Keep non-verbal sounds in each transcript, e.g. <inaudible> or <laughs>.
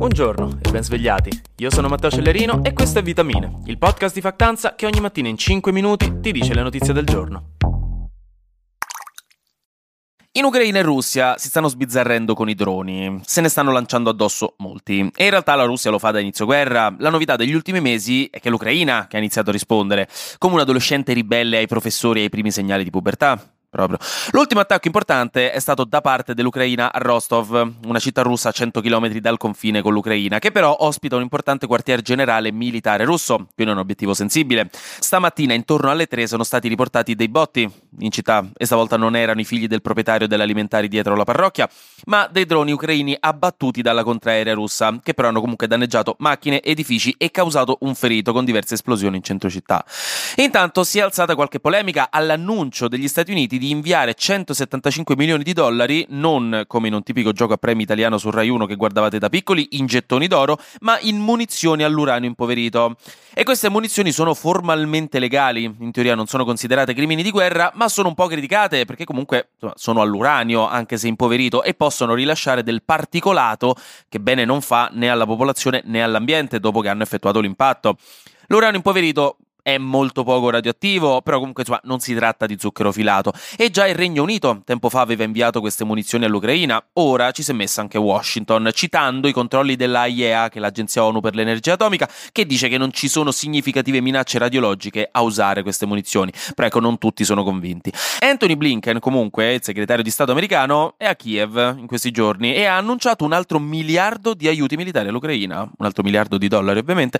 Buongiorno e ben svegliati. Io sono Matteo Cellerino e questo è Vitamine, il podcast di Factanza che ogni mattina in 5 minuti ti dice le notizie del giorno. In Ucraina e Russia si stanno sbizzarrendo con i droni, se ne stanno lanciando addosso molti. E in realtà la Russia lo fa da inizio guerra. La novità degli ultimi mesi è che l'Ucraina che ha iniziato a rispondere, come un adolescente ribelle ai professori e ai primi segnali di pubertà. Proprio. L'ultimo attacco importante è stato da parte dell'Ucraina a Rostov, una città russa a 100 km dal confine con l'Ucraina, che però ospita un importante quartier generale militare russo, quindi un obiettivo sensibile. Stamattina intorno alle 3 sono stati riportati dei botti in città e stavolta non erano i figli del proprietario dell'alimentari dietro la parrocchia, ma dei droni ucraini abbattuti dalla contraerea russa, che però hanno comunque danneggiato macchine, edifici e causato un ferito con diverse esplosioni in centro città. Intanto si è alzata qualche polemica all'annuncio degli Stati Uniti di inviare 175 milioni di dollari, non come in un tipico gioco a premi italiano su Rai 1 che guardavate da piccoli, in gettoni d'oro, ma in munizioni all'uranio impoverito. E queste munizioni sono formalmente legali, in teoria non sono considerate crimini di guerra, ma sono un po' criticate perché comunque insomma, sono all'uranio, anche se impoverito, e possono rilasciare del particolato che bene non fa né alla popolazione né all'ambiente dopo che hanno effettuato l'impatto. L'uranio impoverito è molto poco radioattivo, però comunque insomma, non si tratta di zucchero filato. E già il Regno Unito tempo fa aveva inviato queste munizioni all'Ucraina, ora ci si è messa anche Washington, citando i controlli dell'AIEA, che è l'Agenzia ONU per l'Energia Atomica, che dice che non ci sono significative minacce radiologiche a usare queste munizioni. Però ecco, non tutti sono convinti. Anthony Blinken, comunque, il segretario di Stato americano, è a Kiev in questi giorni e ha annunciato un altro miliardo di aiuti militari all'Ucraina, un altro miliardo di dollari ovviamente,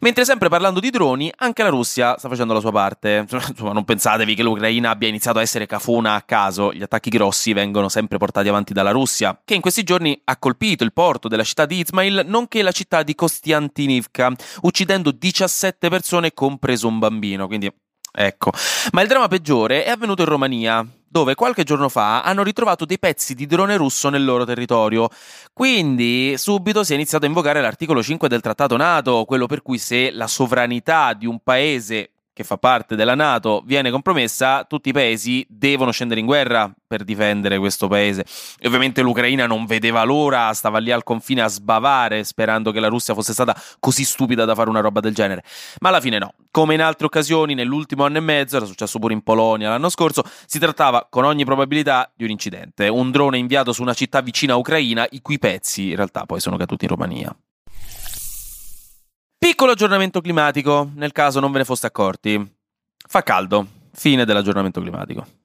mentre sempre parlando di droni, anche la Russia Russia sta facendo la sua parte. <laughs> Insomma, non pensatevi che l'Ucraina abbia iniziato a essere cafona a caso. Gli attacchi grossi vengono sempre portati avanti dalla Russia, che in questi giorni ha colpito il porto della città di Izmail, nonché la città di Kostiantinivka, uccidendo 17 persone, compreso un bambino. Quindi, ecco. Ma il dramma peggiore è avvenuto in Romania, dove qualche giorno fa hanno ritrovato dei pezzi di drone russo nel loro territorio. Quindi subito si è iniziato a invocare l'articolo 5 del trattato NATO, quello per cui se la sovranità di un paese che fa parte della Nato viene compromessa, tutti i paesi devono scendere in guerra per difendere questo paese. E ovviamente l'Ucraina non vedeva l'ora, stava lì al confine a sbavare, sperando che la Russia fosse stata così stupida da fare una roba del genere. Ma alla fine no. Come in altre occasioni, nell'ultimo anno e mezzo, era successo pure in Polonia l'anno scorso, si trattava con ogni probabilità di un incidente. Un drone inviato su una città vicina a Ucraina, i cui pezzi in realtà poi sono caduti in Romania. Piccolo aggiornamento climatico, nel caso non ve ne foste accorti. Fa caldo. Fine dell'aggiornamento climatico.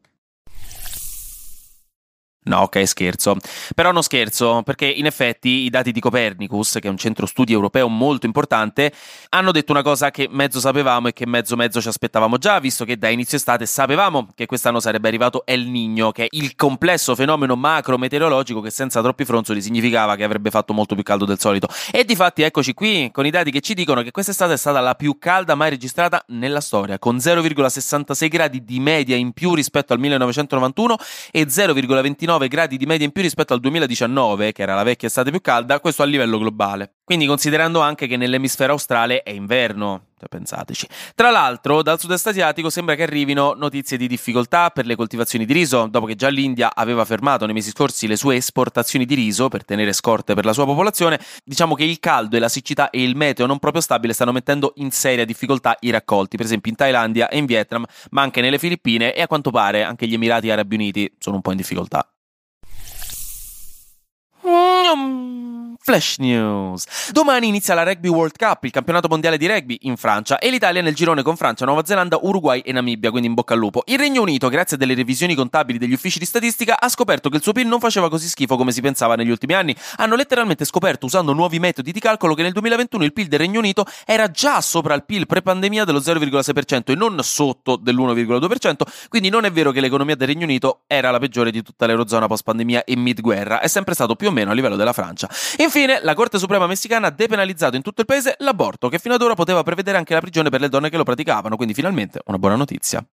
No, ok, scherzo. Però non scherzo, perché in effetti i dati di Copernicus, che è un centro studi europeo molto importante, hanno detto una cosa che mezzo sapevamo e che mezzo mezzo ci aspettavamo già, visto che da inizio estate sapevamo che quest'anno sarebbe arrivato El Niño, che è il complesso fenomeno macro meteorologico che senza troppi fronzoli significava che avrebbe fatto molto più caldo del solito. E di fatti eccoci qui, con i dati che ci dicono che quest'estate è stata la più calda mai registrata nella storia, con 0,66 gradi di media in più rispetto al 1991 e 0,29 19 gradi di media in più rispetto al 2019, che era la vecchia estate più calda, questo a livello globale. Quindi considerando anche che nell'emisfero australe è inverno, cioè pensateci. Tra l'altro, dal sud-est asiatico sembra che arrivino notizie di difficoltà per le coltivazioni di riso, dopo che già l'India aveva fermato nei mesi scorsi le sue esportazioni di riso per tenere scorte per la sua popolazione. Diciamo che il caldo e la siccità e il meteo non proprio stabile stanno mettendo in seria difficoltà i raccolti, per esempio in Thailandia e in Vietnam, ma anche nelle Filippine e a quanto pare anche gli Emirati Arabi Uniti sono un po' in difficoltà. Flash News. Domani inizia la Rugby World Cup, il campionato mondiale di rugby in Francia e l'Italia nel girone con Francia, Nuova Zelanda, Uruguay e Namibia, quindi in bocca al lupo. Il Regno Unito, grazie a delle revisioni contabili degli uffici di statistica, ha scoperto che il suo PIL non faceva così schifo come si pensava negli ultimi anni. Hanno letteralmente scoperto, usando nuovi metodi di calcolo, che nel 2021 il PIL del Regno Unito era già sopra il PIL pre-pandemia dello 0,6% e non sotto dell'1,2%, quindi non è vero che l'economia del Regno Unito era la peggiore di tutta l'Eurozona post-pandemia e mid-guerra, è sempre stato più o meno a livello della Francia. Infine, la Corte Suprema messicana ha depenalizzato in tutto il paese l'aborto, che fino ad ora poteva prevedere anche la prigione per le donne che lo praticavano, quindi finalmente una buona notizia.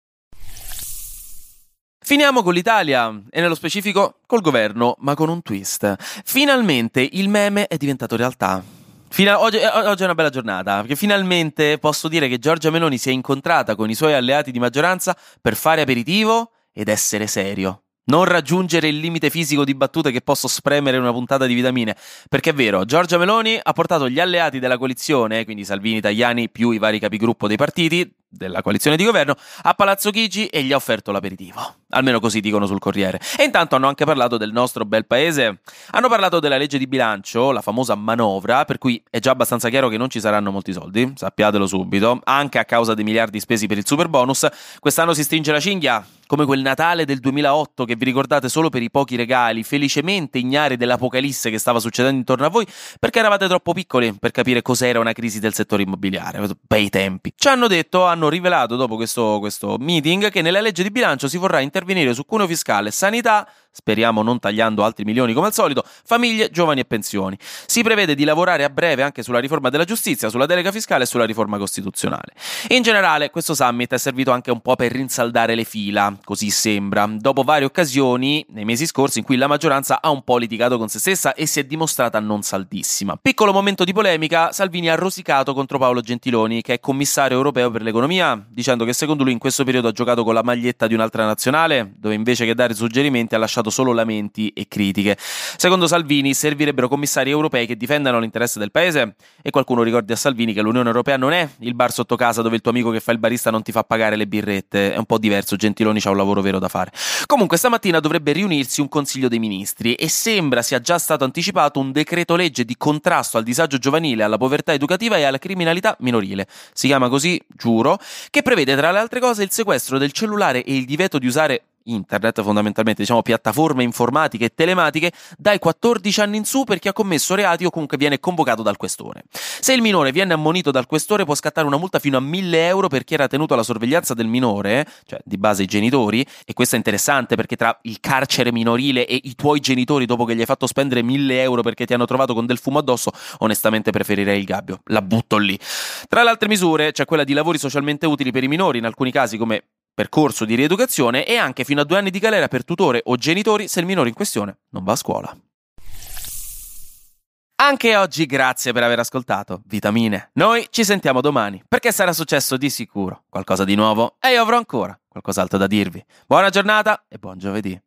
Finiamo con l'Italia e nello specifico col governo, ma con un twist. Finalmente il meme è diventato realtà. Fino oggi, eh, oggi, è una bella giornata, perché finalmente posso dire che Giorgia Meloni si è incontrata con i suoi alleati di maggioranza per fare aperitivo ed essere serio. Non raggiungere il limite fisico di battute che posso spremere in una puntata di vitamine. Perché è vero, Giorgia Meloni ha portato gli alleati della coalizione, quindi Salvini, Tajani più i vari capigruppo dei partiti, della coalizione di governo a Palazzo Chigi e gli ha offerto l'aperitivo. Almeno così dicono sul Corriere. E intanto hanno anche parlato del nostro bel paese. Hanno parlato della legge di bilancio, la famosa manovra, per cui è già abbastanza chiaro che non ci saranno molti soldi, sappiatelo subito, anche a causa dei miliardi spesi per il super bonus. Quest'anno si stringe la cinghia, come quel Natale del 2008 che vi ricordate solo per i pochi regali, felicemente ignari dell'apocalisse che stava succedendo intorno a voi, perché eravate troppo piccoli per capire cos'era una crisi del settore immobiliare. Bei tempi. Ci hanno detto, hanno rivelato dopo questo, questo meeting che nella legge di bilancio si vorrà intervenire su cuneo fiscale, sanità, speriamo non tagliando altri milioni come al solito, famiglie, giovani e pensioni. Si prevede di lavorare a breve anche sulla riforma della giustizia, sulla delega fiscale e sulla riforma costituzionale. In generale, questo summit è servito anche un po' per rinsaldare le fila, così sembra, dopo varie occasioni nei mesi scorsi in cui la maggioranza ha un po' litigato con se stessa e si è dimostrata non saldissima. Piccolo momento di polemica, Salvini ha rosicato contro Paolo Gentiloni, che è commissario europeo per l'economia, dicendo che secondo lui in questo periodo ha giocato con la maglietta di un'altra nazionale, dove invece che dare suggerimenti ha lasciato lasciato solo lamenti e critiche. Secondo Salvini servirebbero commissari europei che difendano l'interesse del paese e qualcuno ricordi a Salvini che l'Unione Europea non è il bar sotto casa dove il tuo amico che fa il barista non ti fa pagare le birrette, è un po' diverso, Gentiloni ha un lavoro vero da fare. Comunque stamattina dovrebbe riunirsi un Consiglio dei Ministri e sembra sia già stato anticipato un decreto legge di contrasto al disagio giovanile, alla povertà educativa e alla criminalità minorile. Si chiama così, giuro, che prevede tra le altre cose il sequestro del cellulare e il divieto di usare internet fondamentalmente, diciamo piattaforme informatiche e telematiche dai 14 anni in su per chi ha commesso reati o comunque viene convocato dal questore. Se il minore viene ammonito dal questore può scattare una multa fino a 1000 euro per chi era tenuto alla sorveglianza del minore, cioè di base i genitori, e questo è interessante perché tra il carcere minorile e i tuoi genitori dopo che gli hai fatto spendere 1000 euro perché ti hanno trovato con del fumo addosso, onestamente preferirei il gabbio, la butto lì. Tra le altre misure c'è quella di lavori socialmente utili per i minori, in alcuni casi come percorso di rieducazione e anche fino a due anni di galera per tutore o genitori se il minore in questione non va a scuola. Anche oggi grazie per aver ascoltato Vitamine. Noi ci sentiamo domani perché sarà successo di sicuro qualcosa di nuovo e io avrò ancora qualcos'altro da dirvi. Buona giornata e buon giovedì.